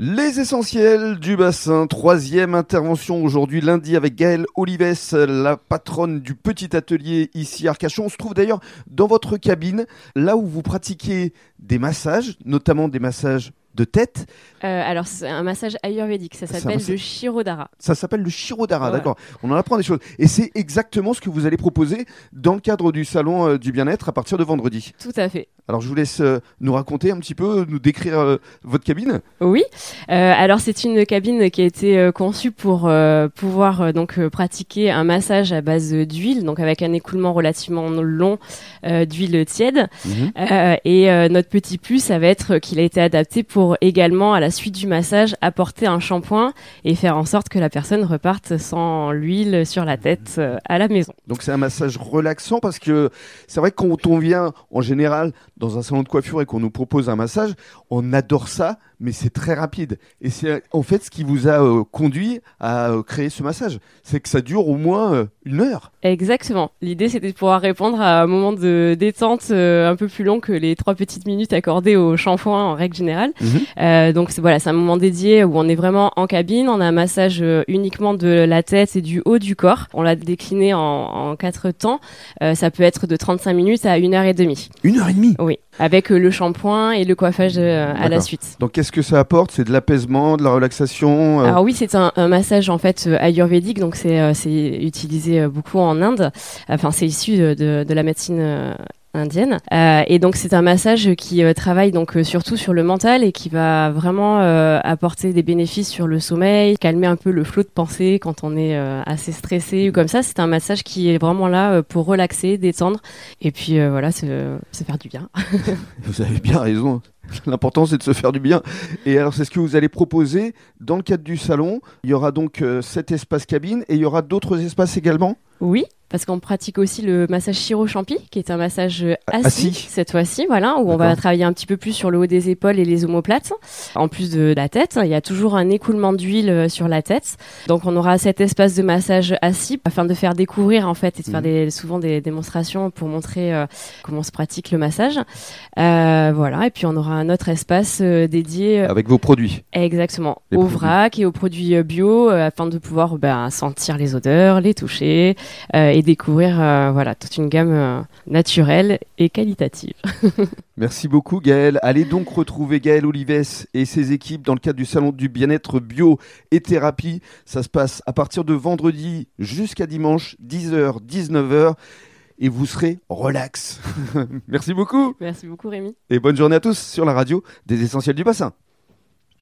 Les essentiels du bassin, troisième intervention aujourd'hui lundi avec Gaëlle Olives, la patronne du petit atelier ici à Arcachon. On se trouve d'ailleurs dans votre cabine, là où vous pratiquez des massages, notamment des massages de tête. Euh, alors, c'est un massage ayurvédique. Ça s'appelle le Shirodhara. Ça s'appelle le Shirodhara, d'accord. On en apprend des choses. Et c'est exactement ce que vous allez proposer dans le cadre du salon euh, du bien-être à partir de vendredi. Tout à fait. Alors, je vous laisse euh, nous raconter un petit peu, nous décrire votre cabine. Oui. alors, c'est une cabine qui a été conçue pour pouvoir donc pratiquer un massage à base d'huile, donc avec un écoulement relativement long d'huile tiède. Mhm. et notre petit plus, ça va être qu'il a été adapté pour également, à la suite du massage, apporter un shampoing et faire en sorte que la personne reparte sans l'huile sur la tête euh, à la maison. Donc c'est un massage relaxant parce que c'est vrai que quand on vient en général dans un salon de coiffure et qu'on nous propose un massage, on adore ça mais c'est très rapide. Et c'est en fait ce qui vous a euh, conduit à euh, créer ce massage. C'est que ça dure au moins euh, une heure. Exactement. L'idée, c'était de pouvoir répondre à un moment de détente un peu plus long que les trois petites minutes accordées au shampoing en règle générale. Mhm. donc voilà, c'est un moment dédié où on est vraiment en cabine. On a un massage uniquement de la tête et du haut du corps. On l'a décliné en, en quatre temps. ça peut être de 35 minutes à une heure et demie. Une heure et demie? Oui avec le shampoing et le coiffage à la suite. Donc qu'est-ce que ça apporte? C'est de l'apaisement, de la relaxation euh? Alors oui, c'est un, massage en fait euh, ayurvédique, donc c'est euh, utilisé beaucoup en Inde. Enfin, c'est issu de, de, la médecine indienne. Euh, et donc c'est un massage qui euh, travaille donc euh, surtout sur le mental et qui va vraiment apporter des bénéfices sur le sommeil, calmer un peu le flot de pensée quand on est assez stressé ou comme ça. C'est un massage qui est vraiment là pour relaxer, détendre et puis voilà, se, faire du bien. Vous avez bien raison. L'important, c'est de se faire du bien. Et alors, c'est ce que vous allez proposer dans le cadre du salon. Il y aura donc cet espace cabine et il y aura d'autres espaces également? Oui, parce qu'on pratique aussi le massage chiro-champi, qui est un massage assis, cette fois-ci, voilà, où on va travailler un petit peu plus sur le haut des épaules et les omoplates. En plus de la tête, il y a toujours un écoulement d'huile euh, sur la tête. Donc on aura cet espace de massage assis afin de faire découvrir en fait et de faire des, souvent des démonstrations pour montrer euh, comment se pratique le massage. Euh, voilà, et puis on aura un autre espace dédié avec vos produits. Exactement, au vrac et aux produits bio afin de pouvoir ben, sentir les odeurs, les toucher et découvrir euh, voilà toute une gamme euh, naturelle et qualitative. Merci beaucoup Gaël. Allez donc retrouver Gaël Olives et ses équipes dans le cadre du salon du bien-être bio et thérapie. Ça se passe à partir de vendredi jusqu'à dimanche 10h 19h et vous serez relax. Merci beaucoup. Merci beaucoup Rémi. Et bonne journée à tous sur la radio des essentiels du bassin.